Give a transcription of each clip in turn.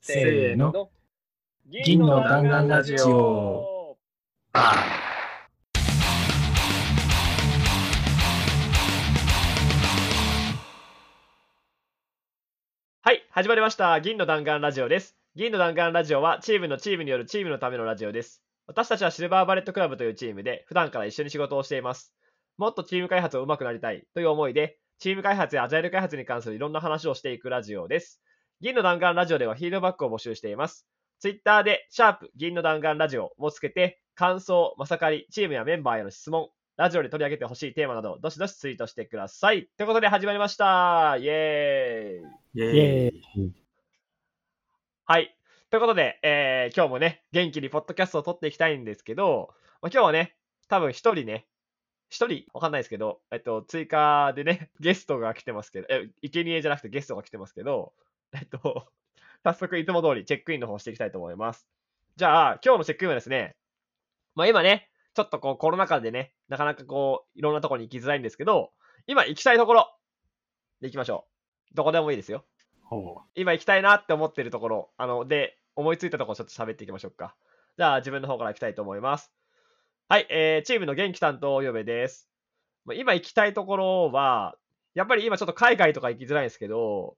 せーの。銀の弾丸ラジオ。はい、始まりました。銀の弾丸ラジオです。銀の弾丸ラジオはチームのチームによるチームのためのラジオです。私たちはシルバーバレットクラブというチームで普段から一緒に仕事をしています。もっとチーム開発を上手くなりたいという思いで、チーム開発やアジャイル開発に関するいろんな話をしていくラジオです。銀の弾丸ラジオではフィードバックを募集しています。ツイッターで、シャープ銀の弾丸ラジオもつけて、感想、まさかり、チームやメンバーへの質問、ラジオで取り上げてほしいテーマなど、どしどしツイートしてください。ということで始まりました。イエーイイェイエーイ。はい。ということで、えー今日もね、元気にポッドキャストを撮っていきたいんですけど、まあ、今日はね、多分一人ね、一人？わかんないですけど、えっと、追加でね、ゲストが来てますけど、え、生贄じゃなくてゲストが来てますけど、えっと、早速いつも通りチェックインの方していきたいと思います。じゃあ、今日のチェックインはですね、まあ今ね、ちょっとこうコロナ禍でね、なかなかこう、いろんなところに行きづらいんですけど、今行きたいところで行きましょう。どこでもいいですよ。ほ今行きたいなって思ってるところ、あの、で、思いついたところちょっと喋っていきましょうか。じゃあ、自分の方から行きたいと思います。はい、えー、チームの元気担当、よべです。まあ今行きたいところは、やっぱり今ちょっと海外とか行きづらいんですけど、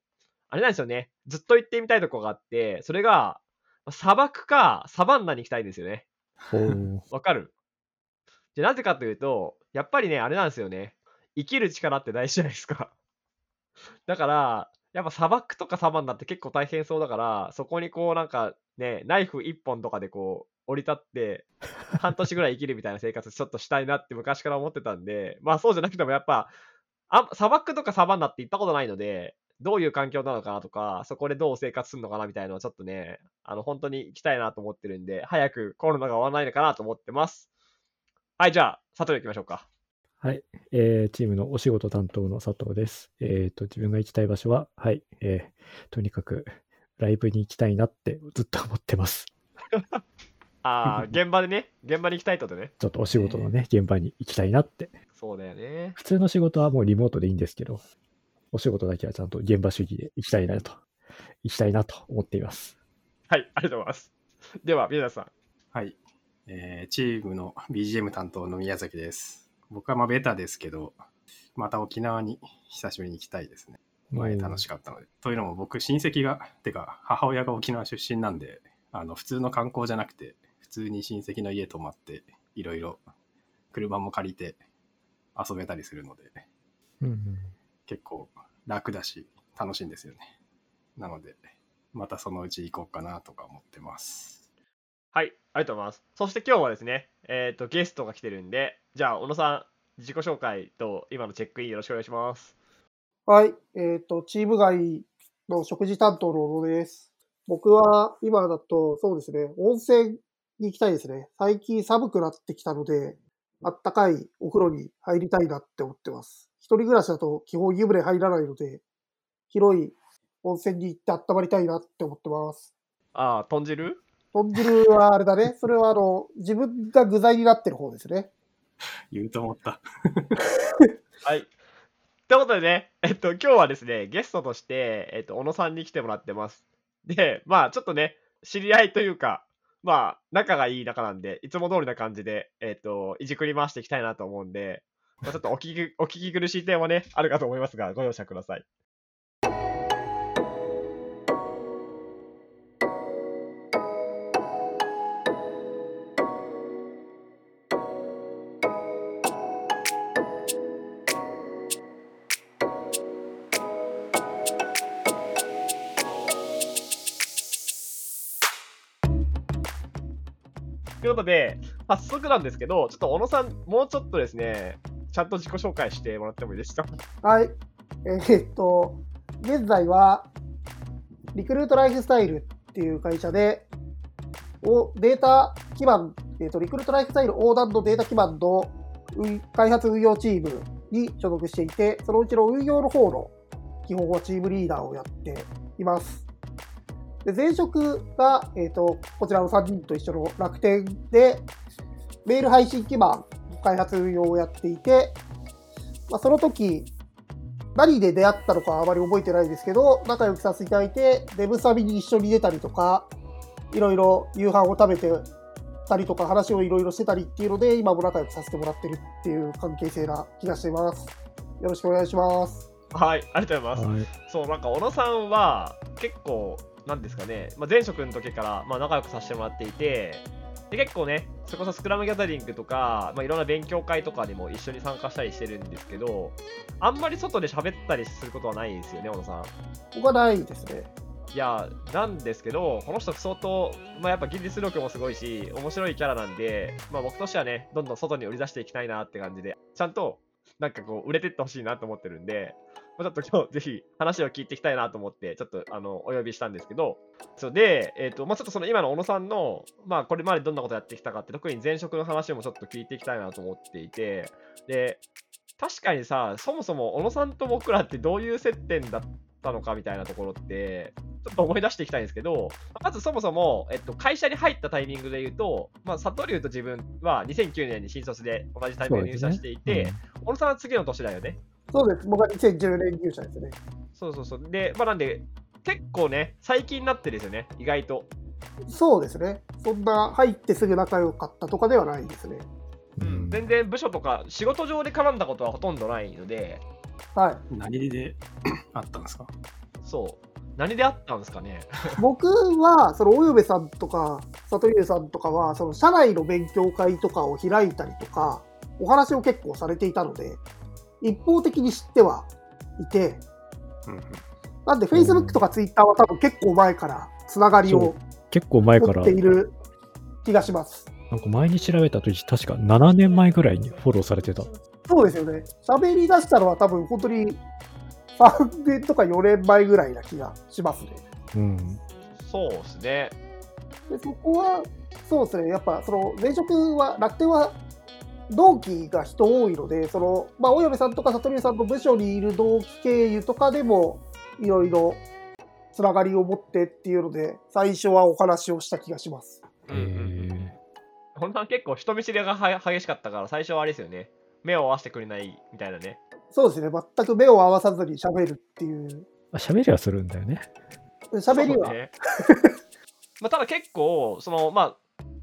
あれなんですよね。ずっと行ってみたいところがあって、それが、まあ砂漠かサバンナに行きたいんですよね。わかる？じゃあなぜかというと、やっぱりね、あれなんですよね。生きる力って大事じゃないですか。だから、やっぱ砂漠とかサバンナって結構大変そうだから、そこにこうなんかね、ナイフ一本とかでこう降り立って、半年ぐらい生きるみたいな生活ちょっとしたいなって昔から思ってたんで、まあそうじゃなくてもやっぱ、あ砂漠とかサバンナって行ったことないので、どういう環境なのかなとか、そこでどう生活するのかなみたいなのはちょっとね、あの本当に行きたいなと思ってるんで、早くコロナが終わらないのかなと思ってます。はい、じゃあ、佐藤行きましょうか。はい、えーチームのお仕事担当の佐藤です。えっ、と、自分が行きたい場所は、はい、えーとにかくライブに行きたいなってずっと思ってます。ああ、現場でね、現場に行きたいとね。ちょっとお仕事のね、現場に行きたいなって。そうだよね。普通の仕事はもうリモートでいいんですけど、お仕事だけはちゃんと現場主義で行きたいなと、行きたいなと思っています。はい、ありがとうございます。では、宮田さん。う。はい。えーチームの BGM 担当の宮崎です。僕はまあベタですけど、また沖縄に久しぶりに行きたいですね。前楽しかったので。というのも僕親戚が、てか母親が沖縄出身なんで、あの普通の観光じゃなくて、普通に親戚の家泊まって、いろいろ車も借りて遊べたりするので、うんうん結構楽だし楽しいんですよね。なので、またそのうち行こうかなとか思ってます。はい、ありがとうございます。そして今日はですね、えっ、と、ゲストが来てるんで、じゃあ、小野さん、自己紹介と今のチェックインよろしくお願いします。はい。えっ、と、チーム外の食事担当の小野です。僕は今だと、そうですね、温泉に行きたいですね。最近寒くなってきたので、あったかいお風呂に入りたいなって思ってます。一人暮らしだと基本湯船入らないので、広い温泉に行って温まりたいなって思ってます。ああ、豚汁？豚汁はあれだね。それはあの、自分が具材になってる方ですね。言うと思った。はい。ということでね、えっと、今日はですね、ゲストとして、えっと、小野さんに来てもらってます。で、まあ、ちょっとね、知り合いというか、まあ、仲がいい仲なんで、いつも通りな感じで、えっと、いじくり回していきたいなと思うんで、まあちょっとお聞き、お聞き苦しい点はね、あるかと思いますが、ご容赦ください。ということで、早速なんですけど、ちょっと小野さん、もうちょっとですね、ちゃんと自己紹介してもらってもいいですか？はい。えーっと、現在は、リクルートライフスタイルっていう会社で、おデータ基盤、えーっと、リクルートライフスタイル横断のデータ基盤の開発運用チームに所属していて、そのうちの運用の方の基本はチームリーダーをやっています。で前職が、えーっと、こちらの3人と一緒の楽天で、メール配信基盤開発運用をやっていて、まあ、その時何で出会ったのかあまり覚えてないですけど、仲良くさせていただいて、デブサビに一緒に出たりとか、いろいろ夕飯を食べてたりとか、話をいろいろしてたりっていうので、今も仲良くさせてもらってるっていう関係性な気がしています。よろしくお願いします。はい、ありがとうございます。はい。そう、なんか小野さんは結構、なんですかね、まあ、前職の時からまあ仲良くさせてもらっていて、で結構ね、それこそスクラムギャザリングとか、まあ、いろんな勉強会とかにも一緒に参加したりしてるんですけど、あんまり外で喋ったりすることはないんですよね、小野さん。僕はないですね。いや、なんですけど、この人相当、まあ、やっぱ技術力もすごいし、面白いキャラなんで、まあ、僕としてはね、どんどん外に売り出していきたいなって感じで、ちゃんと、なんかこう、売れてってほしいなと思ってるんで、ちょっと今日 ぜひ話を聞いていきたいなと思って、ちょっとあのお呼びしたんですけど、そうで、えっ、と、まあ、ちょっとその今の小野さんの、まあ、これまでどんなことやってきたかって、特に前職の話もちょっと聞いていきたいなと思っていて、で、確かにさ、そもそも小野さんと僕らってどういう接点だったのかみたいなところって、ちょっと思い出していきたいんですけど、まずそもそも、えっと、会社に入ったタイミングで言うと、まあ、佐藤龍と自分は2009年に新卒で同じタイミングで入社していて、小野さんは次の年だよね。そうです。僕は2010年入社ですね。そうそうそう。で、まあ、なんで、結構ね、最近になってるんですよね、意外と。そうですね。そんな入ってすぐ仲良かったとかではないですね。うん全然部署とか仕事上で絡んだことはほとんどないので、はい。何で あったんですか？そう。何であったんですかね？僕は、その、およべさんとか、里優さんとかは、その、社内の勉強会とかを開いたりとか、お話を結構されていたので、一方的に知ってはいて、うんうんなんで、Facebook とか Twitter は多分結構前からつながりを結構前から持って、いる気がします。なんか前に調べた時確か7年前ぐらいにフォローされてた。そうですよね。喋り出したのは多分本当に3年とか4年前ぐらいな気がしますね。うん。そうですね。でそこは、そうですね、やっぱその前職は、楽天は同期が人多いので、そのまあ、小嫁さんとか里見さんの部署にいる同期経由とかでも、いろいろつながりを持ってっていうので、最初はお話をした気がします。うんうんえ本当は結構人見知りがは激しかったから、最初はあれですよね。目を合わせてくれないみたいなね。そうですね、全く目を合わさずに喋るっていう、ー、あ喋りはするんだよね。喋りは、ね まあただ結構、そのまあ、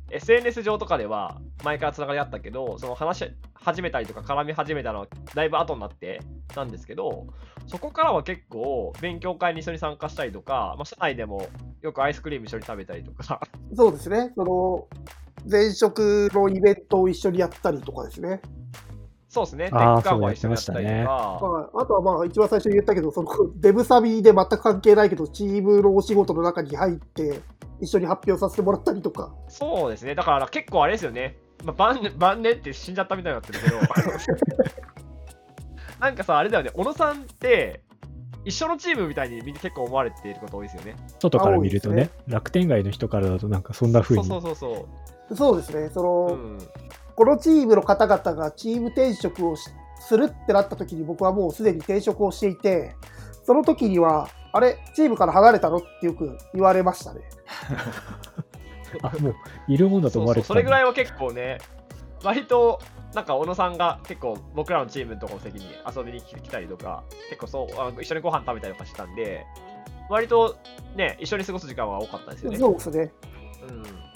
SNS 上とかでは前からつながりあったけど、その話し始めたりとか絡み始めたのはだいぶ後になってなんですけど、そこからは結構勉強会に一緒に参加したりとか、まあ、社内でもよくアイスクリーム一緒に食べたりとか、そうですね、その前職のイベントを一緒にやったりとかですね。そうですね、テあーックカーも一緒にやったりとか、はい、あとはまあ一番最初に言ったけど、そのデブサビで全く関係ないけど、チームのお仕事の中に入って、一緒に発表させてもらったりとか、そうですね、だから結構あれですよね、まあ、晩年晩年って死んじゃったみたいになってるけど、なんかさ、あれだよね、小野さんって、一緒のチームみたいにみんな結構思われていること多いですよね。外から見るとね多いで楽天外の人からだとなんかそんな風に。そうそうそうそそうですね、その、う。うん。このチームの方々がチーム転職をしするってなった時に僕はもうすでに転職をしていて、その時には、あれ、チームから離れたの？ってよく言われましたね。あ、もういるもんだと思われてそうそうそれぐらいは結構ね、割と、なんか小野さんが結構僕らのチームのところの席に遊びに来来たりとか、結構そうあの一緒にご飯食べたりとかしてたんで、割とね、一緒に過ごす時間は多かったですよね。そうですね。うん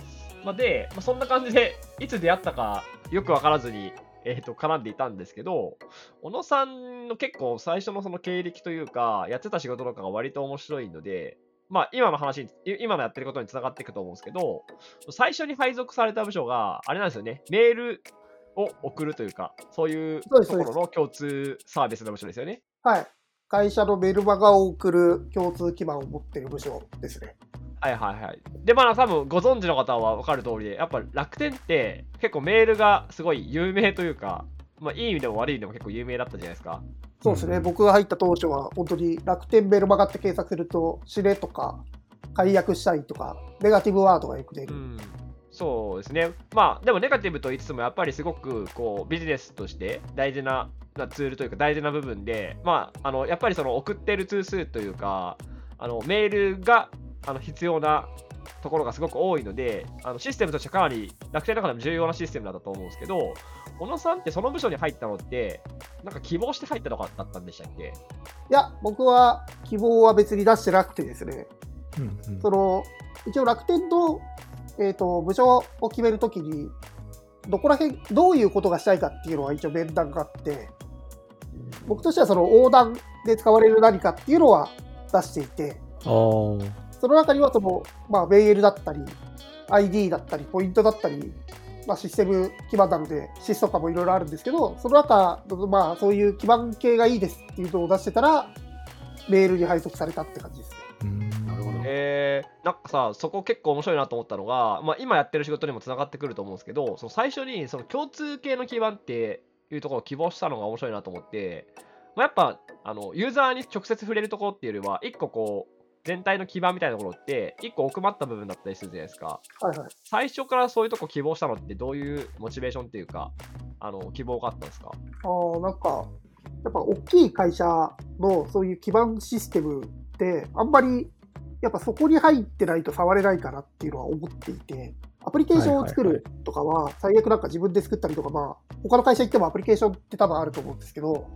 まあ、で、まあ、そんな感じで、いつ出会ったかよく分からずに、えー、と絡んでいたんですけど、小野さんの結構最初のその経歴というか、やってた仕事とかが割と面白いので、まあ、今の話今のやってることにつながっていくと思うんですけど、最初に配属された部署が、あれなんですよね、メールを送るというか、そういうところの共通サービスの部署ですよね。はい。会社のメルマガを送る共通基盤を持っている部署ですね。はいはいはい。で、まあ多分ご存知の方は分かる通りで、やっぱ楽天って結構メールがすごい有名というか、まあいい意味でも悪い意味でも結構有名だったじゃないですか。そうですね、うん僕が入った当初は、本当に楽天メルマガって検索すると、指令とか、解約したりとか、ネガティブワードがよく出る。うん。そうですね。まあでもネガティブと言いつつもやっぱりすごくこうビジネスとして大事ななツールというか大事な部分で、まああのやっぱりその送ってる通数というか、あのメールがあの必要なところがすごく多いので、あのシステムとしてかなり楽天の中でも重要なシステムだったと思うんですけど、小野さんってその部署に入ったのって、なんか希望して入ったとかだったんでしたっけ？いや、僕は希望は別に出してなくてですね、うんうん。その、一応楽天の、えっ、と、部署を決めるときに、どこら辺、どういうことがしたいかっていうのは一応面談があって、僕としてはその横断で使われる何かっていうのは出していて、その中にはその、まあ、メールだったり、ID だったり、ポイントだったり、まあ、システム基盤なので、シスとかもいろいろあるんですけど、その中、まあ、そういう基盤系がいいですっていうのを出してたら、メールに配属されたって感じですね。うん。なるほど。えー、なんかさ、そこ結構面白いなと思ったのが、まあ、今やってる仕事にもつながってくると思うんですけど、その最初にその共通系の基盤っていうところを希望したのが面白いなと思って、まあ、やっぱあのユーザーに直接触れるところっていうよりは、一個こう、全体の基盤みたいなところって、一個奥まった部分だったりするじゃないですか。はいはい。最初からそういうとこ希望したのって、どういうモチベーションっていうか、あの希望があったんですか？ああ、なんか、やっぱ大きい会社のそういう基盤システムって、あんまり、やっぱそこに入ってないと触れないかなっていうのは思っていて、アプリケーションを作るとかは、最悪なんか自分で作ったりとか、まあ、他の会社行ってもアプリケーションって多分あると思うんですけど、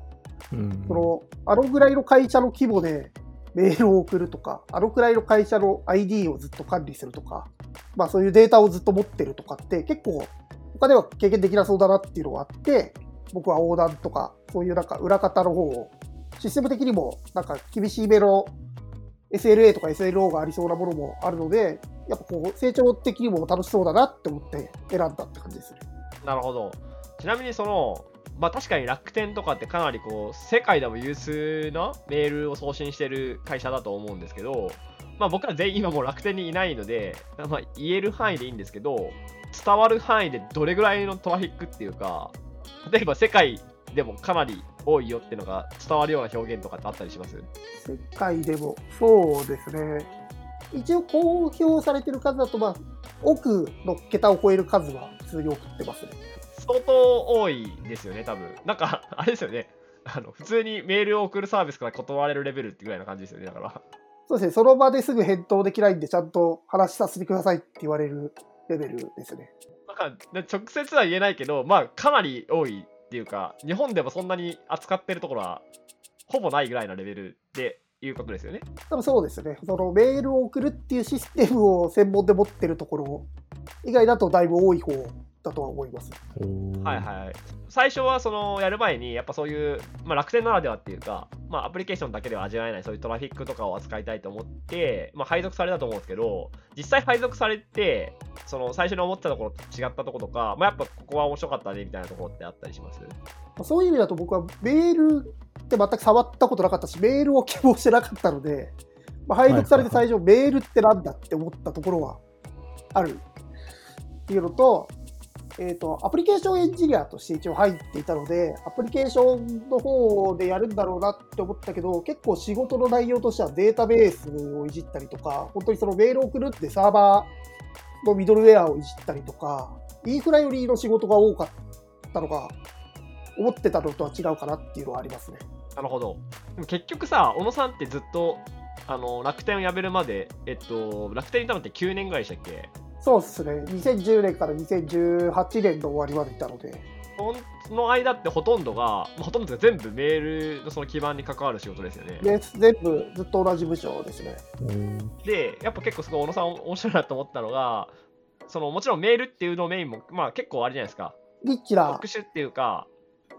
うんその、あのぐらいの会社の規模でメールを送るとか、あのくらいの会社の ID をずっと管理するとか、まあそういうデータをずっと持ってるとかって結構他では経験できなそうだなっていうのがあって、僕は横断とか、そういうなんか裏方の方を、システム的にもなんか厳しいめの SLA とか SLO がありそうなものもあるので、やっぱこう成長的にも楽しそうだなって思って選んだって感じですね。なるほど。ちなみにその、まあ確かに楽天とかってかなりこう、世界でも有数なメールを送信してる会社だと思うんですけど、まあ僕ら全員今もう楽天にいないので、まあ言える範囲でいいんですけど、伝わる範囲でどれぐらいのトラフィックっていうか、例えば世界でもかなり多いよっていうのが伝わるような表現とかってあったりします？世界でも、そうですね。一応公表されてる数だと、まあ、奥の桁を超える数は普通に送ってますね。相当多いですよね、多分。なんか、あれですよね。あの普通にメールを送るサービスから断られるレベルってぐらいな感じですよね、だから。そうですね、その場ですぐ返答できないんで、ちゃんと話させてくださいって言われるレベルですね。なんか直接は言えないけど、まあ、かなり多いっていうか、日本でもそんなに扱ってるところは、ほぼないぐらいのレベルでいうことですよね。多分そうですね、そのメールを送るっていうシステムを専門で持ってるところ以外だとだいぶ多い方だとは思います。はいはい。最初はそのやる前に、やっぱそういう、まあ、楽天ならではっていうか、まあ、アプリケーションだけでは味わえない、そういうトラフィックとかを扱いたいと思って、まあ、配属されたと思うんですけど、実際配属されて、その最初に思ってたところと違ったところとか、まあ、やっぱここは面白かったねみたいなところってあったりします？そういう意味だと僕はメールって全く触ったことなかったし、メールを希望してなかったので、まあ、配属されて最初、メールってなんだって思ったところはあるっていうのと、えっ、と、アプリケーションエンジニアとして一応入っていたので、アプリケーションの方でやるんだろうなって思ったけど、結構仕事の内容としてはデータベースをいじったりとか、本当にそのメールを送るってサーバーのミドルウェアをいじったりとか、インフラ寄りの仕事が多かったのが、思ってたのとは違うかなっていうのはありますね。なるほど。結局さ、小野さんってずっとあの楽天を辞めるまで、えっと、楽天にいたのって9年ぐらいでしたっけ？そうですね。2010年から2018年の終わりまでいたので、その間ってほとんどが、まあほとんどが全部メールのその基盤に関わる仕事ですよね。で全部ずっと同じ部署ですね。うんで、やっぱ結構すごい小野さん面白いなと思ったのが、そのもちろんメールっていうのメインも、まあ結構あれじゃないですか。リッチな特殊っていうか、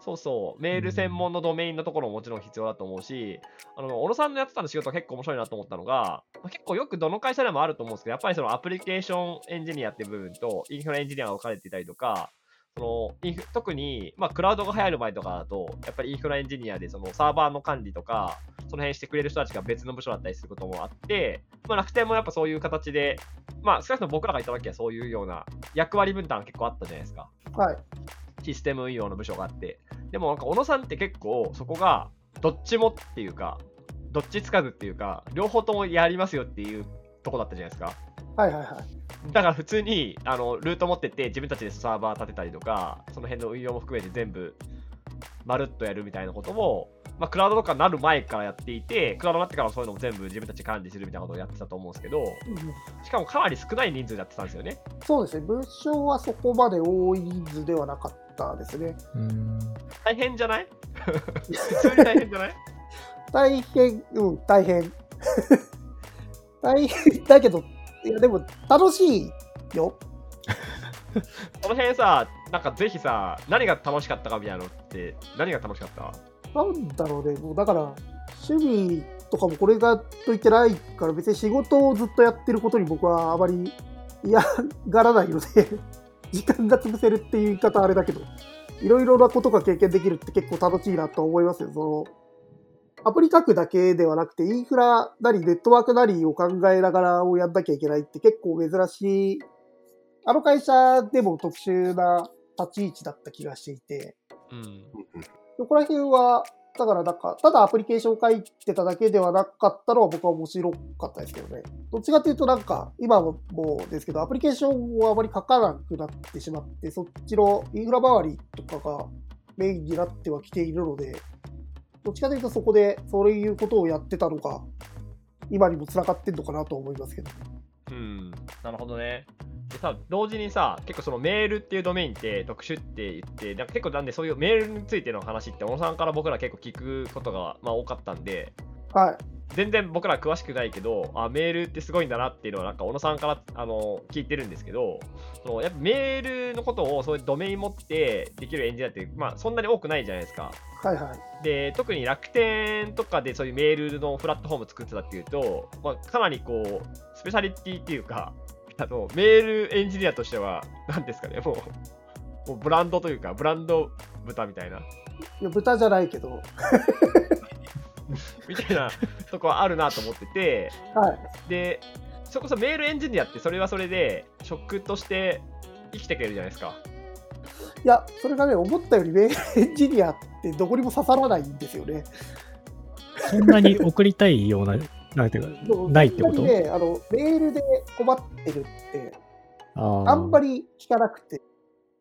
そうそう、メール専門のドメインのところももちろん必要だと思うし、あの小野さんのやってたの仕事は結構面白いなと思ったのが、まあ結構よくどの会社でもあると思うんですけど、やっぱりそのアプリケーションエンジニアっていう部分とインフラエンジニアが分かれていたりとか、そのインフ特に、まあ、クラウドが流行る前とかだと、やっぱりインフラエンジニアでそのサーバーの管理とか、その辺してくれる人たちが別の部署だったりすることもあって、まあ、楽天もやっぱそういう形で、まあ、少なくとも僕らがいた時はそういうような役割分担が結構あったじゃないですか。はい。システム運用の部署があって。でもなんか小野さんって結構そこがどっちもっていうか、どっちつかずっていうか、両方ともやりますよっていうとこだったじゃないですか。はいはいはい。だから普通にあのルート持ってって自分たちでサーバー立てたりとか、その辺の運用も含めて全部まるっとやるみたいなことも、まあ、クラウドとかになる前からやっていて、クラウドになってからそういうのも全部自分たちで管理するみたいなことをやってたと思うんですけど、うんしかもかなり少ない人数でやってたんですよね。そうですね、文章はそこまで多い人数ではなかったですね。うん。大変じゃない？普通に大変じゃない？大変、うん、大変。大変だけど、いや、でも楽しいよ。この辺さ、なんかぜひさ、何が楽しかったかみたいなのって、何が楽しかった？なんだろうね、もうだから、趣味とかもこれがと言ってないから、別に仕事をずっとやってることに僕はあまり嫌がらないので、時間が潰せるっていう言い方はあれだけど、いろいろなことが経験できるって結構楽しいなと思いますよ。そのアプリ書くだけではなくて、インフラなりネットワークなりを考えながらをやんなきゃいけないって結構珍しい、あの会社でも特殊な立ち位置だった気がしていて、うん。そこら辺は、だからなんか、ただアプリケーションを書いてただけではなかったのは僕は面白かったですけどね。どっちかというとなんか、今もですけど、アプリケーションをあまり書かなくなってしまって、そっちのインフラ周りとかがメインになってはきているので、どっちかというとそこでそういうことをやってたのが、今にも繋がってんのかなと思いますけど。うん、なるほどね。でさ、同時にさ、結構そのメールっていうドメインって特殊って言って、なんか結構なんでそういうメールについての話って、小野さんから僕ら結構聞くことが、まあ、多かったんで、はい。全然僕ら詳しくないけど、あ、メールってすごいんだなっていうのは、なんか小野さんからあの聞いてるんですけど、そのやっぱメールのことをそういうドメイン持ってできるエンジニアって、まあ、そんなに多くないじゃないですか。はいはい。で特に楽天とかでそういうメールのプラットフォーム作ってたっていうと、まあ、かなりこうスペシャリティっていうかあのメールエンジニアとしては何ですかねもうもうブランドというかブランド豚みたいないや豚じゃないけど、みたいなとこはあるなと思っててはい。でそれこそメールエンジニアってそれはそれで職として生きてくれるじゃないですかいや、それがね、思ったよりメールエンジニアってどこにも刺さらないんですよね。そんなに送りたいような、なんていうか、ないってこと？本当にね、あの、メールで困ってるって、ああんまり。り聞かなくて。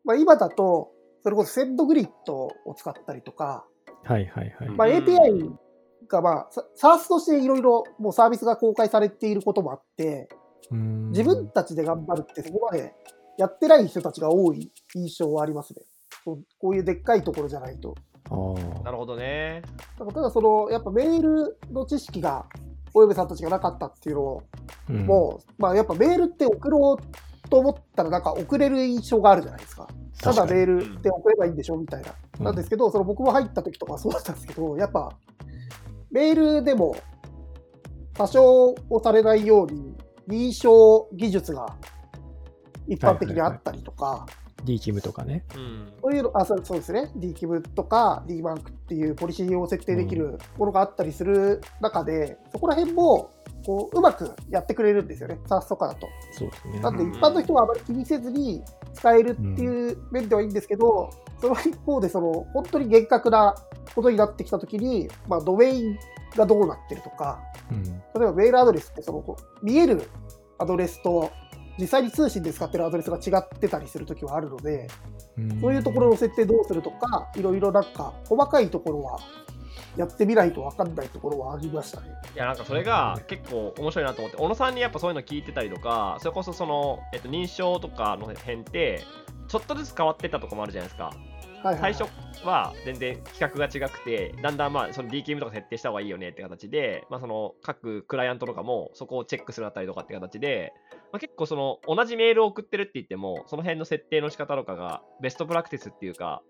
まあ今だと、それこそセンドグリッドを使ったりとか、はいはいはい。まあうん API がまあ、サ SARS としていろいろもうサービスが公開されていることもあって、うん自分たちで頑張るってそこまでやってない人たちが多い印象はありますね。こういうでっかいところじゃないと。なるほどねただその、やっぱメールの知識が、お嫁さんたちがなかったっていうのをうんもう、まあやっぱメールって送ろうと思ったらなんか送れる印象があるじゃないですか。ただメールで送ればいいんでしょみたいな。うんなんですけど、その僕も入った時とかはそうだったんですけど、やっぱメールでも多少をされないように認証技術が一般的にあったりとか、D キムとかね。うんそういうの、あ、そうそうですね。DKIM とか DMANC っていうポリシーを設定できるものがあったりする中で、そこら辺も、こう、うまくやってくれるんですよね。SARS とかだと。そうですね。なんで、一般の人はあまり気にせずに使えるっていう面ではいいんですけど、その一方で、その、本当に厳格なことになってきたときに、まあ、ドメインがどうなってるとか、うん例えばメールアドレスって、その、見えるアドレスと、実際に通信で使ってるアドレスが違ってたりするときはあるので、うんそういうところの設定どうするとか、いろいろなんか、細かいところは、やってみないと分かんないところはありましたね。いやなんかそれが結構面白いなと思って小野さんにやっぱそういうの聞いてたりとかそれこそその、えっと、認証とかの辺ってちょっとずつ変わってったとこもあるじゃないですか。最初は全然企画が違くてだんだんまあその DKM とか設定した方がいいよねって形で、まあ、その各クライアントとかもそこをチェックするあたりとかって形で、まあ、結構その同じメールを送ってるって言ってもその辺の設定の仕方とかがベストプラクティスっていうか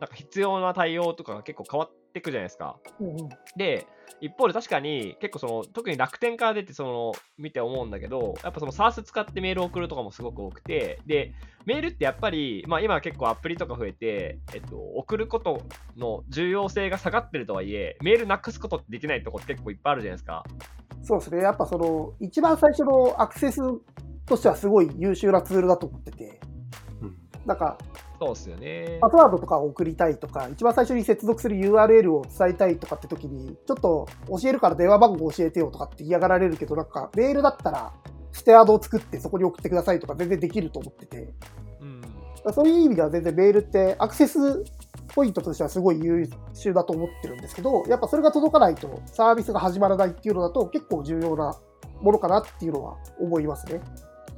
なんか必要な対応とかが結構変わってくじゃないですか。うんうんで、一方で確かに結構その、特に楽天から出てその、見て思うんだけど、やっぱその SARS 使ってメールを送るとかもすごく多くて、で、メールってやっぱり、まあ今は結構アプリとか増えて、えっと、送ることの重要性が下がってるとはいえ、メールなくすことってできないとこって結構いっぱいあるじゃないですか。そうですね。やっぱその、一番最初のアクセスとしてはすごい優秀なツールだと思ってて、うんなんか、そうっすよねパ。スワードとかを送りたいとか、一番最初に接続する URL を伝えたいとかって時に、ちょっと教えるから電話番号教えてよとかって嫌がられるけど、なんかメールだったら、捨てアドを作ってそこに送ってくださいとか全然できると思ってて、うん。そういう意味では全然メールってアクセスポイントとしてはすごい優秀だと思ってるんですけど、やっぱそれが届かないとサービスが始まらないっていうのだと結構重要なものかなっていうのは思いますね。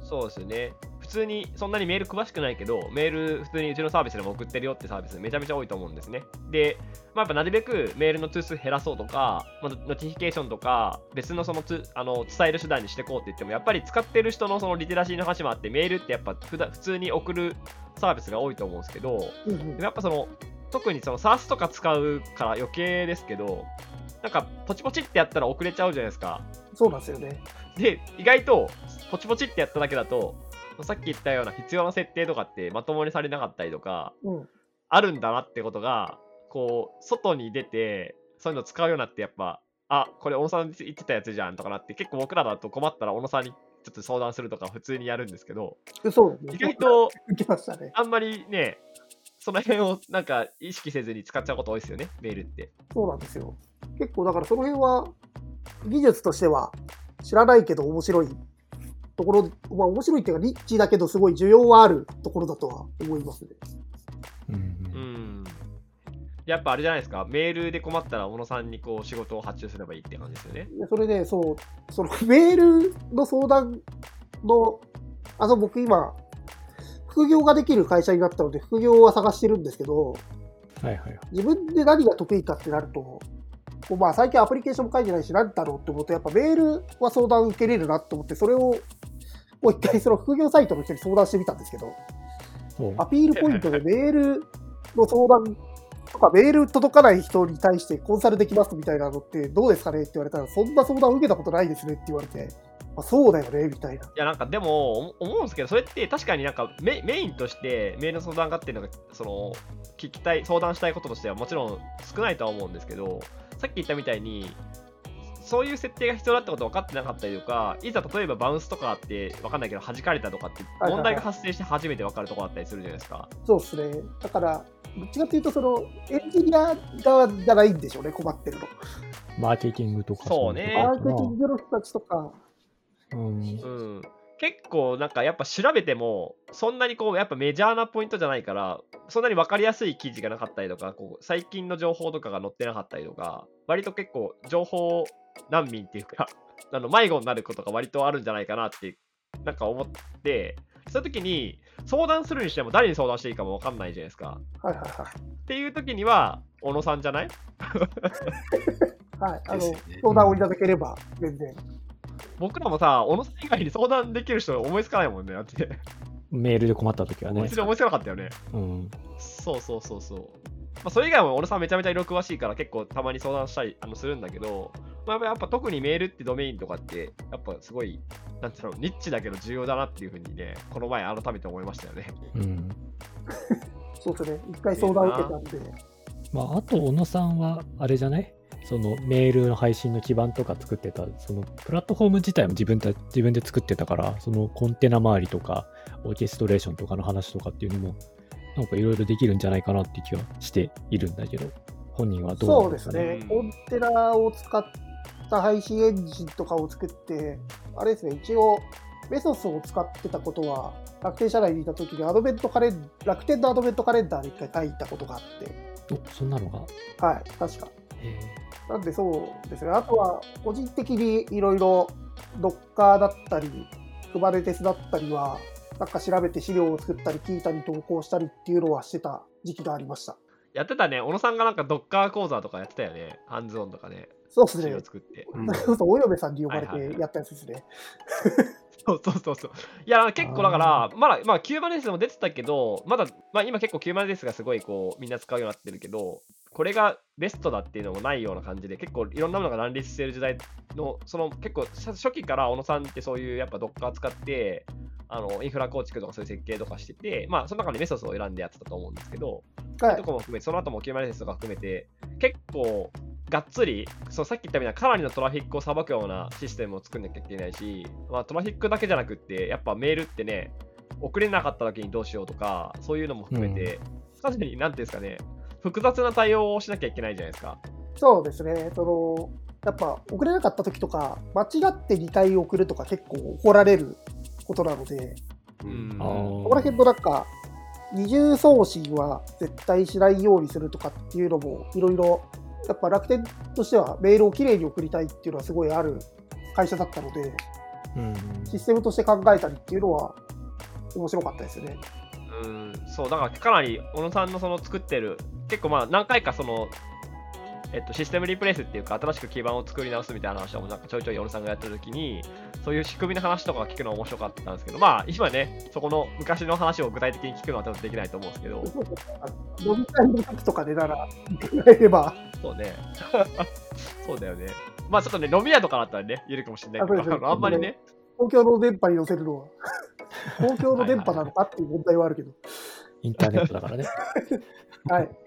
そうですよね。普通にそんなにメール詳しくないけど、メール普通にうちのサービスでも送ってるよってサービスめちゃめちゃ多いと思うんですね。で、まあ、やっぱなるべくメールの通数減らそうとか、まあ、 notification とか、別のそのつあの伝える手段にしていこうって言っても、やっぱり使ってる人のそのリテラシーの話もあって、メールってやっぱ普段普通に送るサービスが多いと思うんですけど、でもやっぱその特にその SARS とか使うから余計ですけど、なんかポチポチってやったら遅れちゃうじゃないですか。そうなんですよね。で、意外とポチポチってやっただけだと、さっき言ったような必要な設定とかってまともにされなかったりとか、うん。あるんだなってことが、こう、外に出て、そういうの使うようになって、やっぱ、あ、これ小野さん言ってたやつじゃんとかなって、結構僕らだと困ったら小野さんにちょっと相談するとか普通にやるんですけど、でそうですね。意外と受けましたね。あんまりね、その辺をなんか意識せずに使っちゃうこと多いですよね、メールって。そうなんですよ。結構だからその辺は技術としては知らないけど面白いところ、まあ面白いっていうかリッチだけどすごい需要はあるところだとは思いますね。うん。やっぱあれじゃないですか、メールで困ったら小野さんにこう仕事を発注すればいいって感じですよね。でそれで、そう、そのメールの相談の、あの僕今、副業ができる会社になったので副業は探してるんですけど、はいはいはい。自分で何が得意かってなると、こうまあ最近アプリケーションも書いてないし、何だろうって思うと、やっぱメールは相談受けれるなと思って、それをもう一回その副業サイトの人に相談してみたんですけど、おアピールポイントでメールの相談とか、メール届かない人に対してコンサルできますみたいなのってどうですかねって言われたら、そんな相談を受けたことないですねって言われて、あそうだよねみたいな。いやなんかでも思思うんですけどそれって確かになんかメメインとしてメールの相談がっていうのがその聞きたい相談したいこととしてはもちろん少ないとは思うんですけどさっき言ったみたいにそういう設定が必要だってこと分かってなかったりとかいざ例えばバウンスとかあって分かんないけど弾かれたとかってはいはい問題が発生して初めて分かるところだったりするじゃないですか。そうですね。だから、どっちかというと、そのエンジニア側じゃないんでしょうね、困ってるの。マーケティングとかそうねマーケティングの人たちとか、うんうん、結構なんかやっぱ調べてもそんなにこうやっぱメジャーなポイントじゃないからそんなに分かりやすい記事がなかったりとかこう最近の情報とかが載ってなかったりとか割と結構情報難民っていうか あの迷子になることが割とあるんじゃないかなってなんか思ってそういう時に相談するにしても誰に相談していいかも分かんないじゃないですかはいはいはい。っていう時には小野さんじゃない？はい、あのね相談をいただければ、全然。僕らもさ小野さん以外に相談できる人思いつかないもんねだってメールで困った時はね別。に思いつかなかったよねうん。そうそうそうそう。まあ、それ以外も俺さんめちゃめちゃ色々詳しいから結構たまに相談したりあのするんだけど、まあ、やっぱ特にメールってドメインとかってやっぱすごい、なんていうの、ニッチだけど重要だなっていうふうにね、この前改めて思いましたよね。うん。そうですね。一回相談を受けたんで。まあ、あと、小野さんは、あれじゃない？そのメールの配信の基盤とか作ってた、そのプラットフォーム自体も自分た自分で作ってたから、そのコンテナ周りとか、オーケストレーションとかの話とかっていうのも、なんかいろいろできるんじゃないかなって気はしているんだけど、本人はどうそなですかうんですね。うんコンテナを使った配信エンジンとかを作って、あれですね、一応、メソスを使ってたことは、楽天社内にいた時にアドベントカレン楽天のアドベントカレンダーで一回書いたことがあって、お、そんなのが？はい、確か。えなんでそうですね、あとは個人的にいろいろ Docker だったり、Kubernetes だったりは、なんか調べて資料を作ったり、聞いたり投稿したりっていうのはしてた時期がありました。やってたね、小野さんがなんかドッカー講座とかやってたよね、ハンズオンとかね、そうですね資料。作って。うんそれこそお嫁さんに呼ばれはいはいはいてやったやつですね。そうそうそうそう。いや、結構だから、まだ、まあ、キューバネスも出てたけど、まだ、まあ、今結構キューバネスがすごいこう、みんな使うようになってるけど、これがベストだっていうのもないような感じで、結構いろんなものが乱立してる時代の、その結構初初期から小野さんってそういうやっぱドッカー使って、あのインフラ構築とかそういう設計とかしてて、まあ、その中でメソスを選んでやってたと思うんですけど、はいと。かも含めて、その後もキューバネスとか含めて、結構がっつり、そうさっき言ったみたいなかなりのトラフィックをさばくようなシステムを作んなきゃいけないし、まあ、トラフィックだけじゃなくって、やっぱメールってね、送れなかった時にどうしようとか、そういうのも含めて、かなり、なんていうんですかね、複雑な対応をしなきゃいけないじゃないですか。そうですね。その、やっぱ送れなかった時とか、間違って2回送るとか結構怒られることなので、うんあーそこら辺のなんか、二重送信は絶対しないようにするとかっていうのもいろいろやっぱ楽天としてはメールをきれいに送りたいっていうのはすごいある会社だったのでうん。システムとして考えたりっていうのは面白かったですよね。うん、そう、だからかなり小野さんのその作ってる、結構まあ何回かその、えっと、システムリプレイスっていうか、新しく基盤を作り直すみたいな話はもうなんかちょいちょい小野さんがやってる時に、そういう仕組みの話とか聞くのは面白かったんですけど、まあ今ね、そこの昔の話を具体的に聞くのは多分できないと思うんですけど、飲み会の時とかでなら、れば、そうね。そうだよね。まあちょっとね、飲み屋とかだったらね、言えるかもしれないけど、あんまりね、公共の電波に乗せるのは、公共の電波なのかっていう問題はあるけど、インターネットだからね。はい。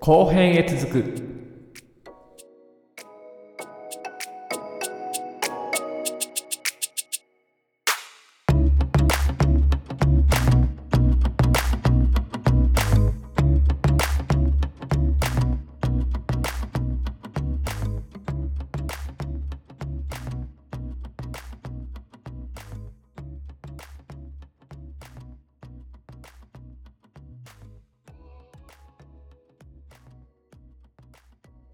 後編へ続く。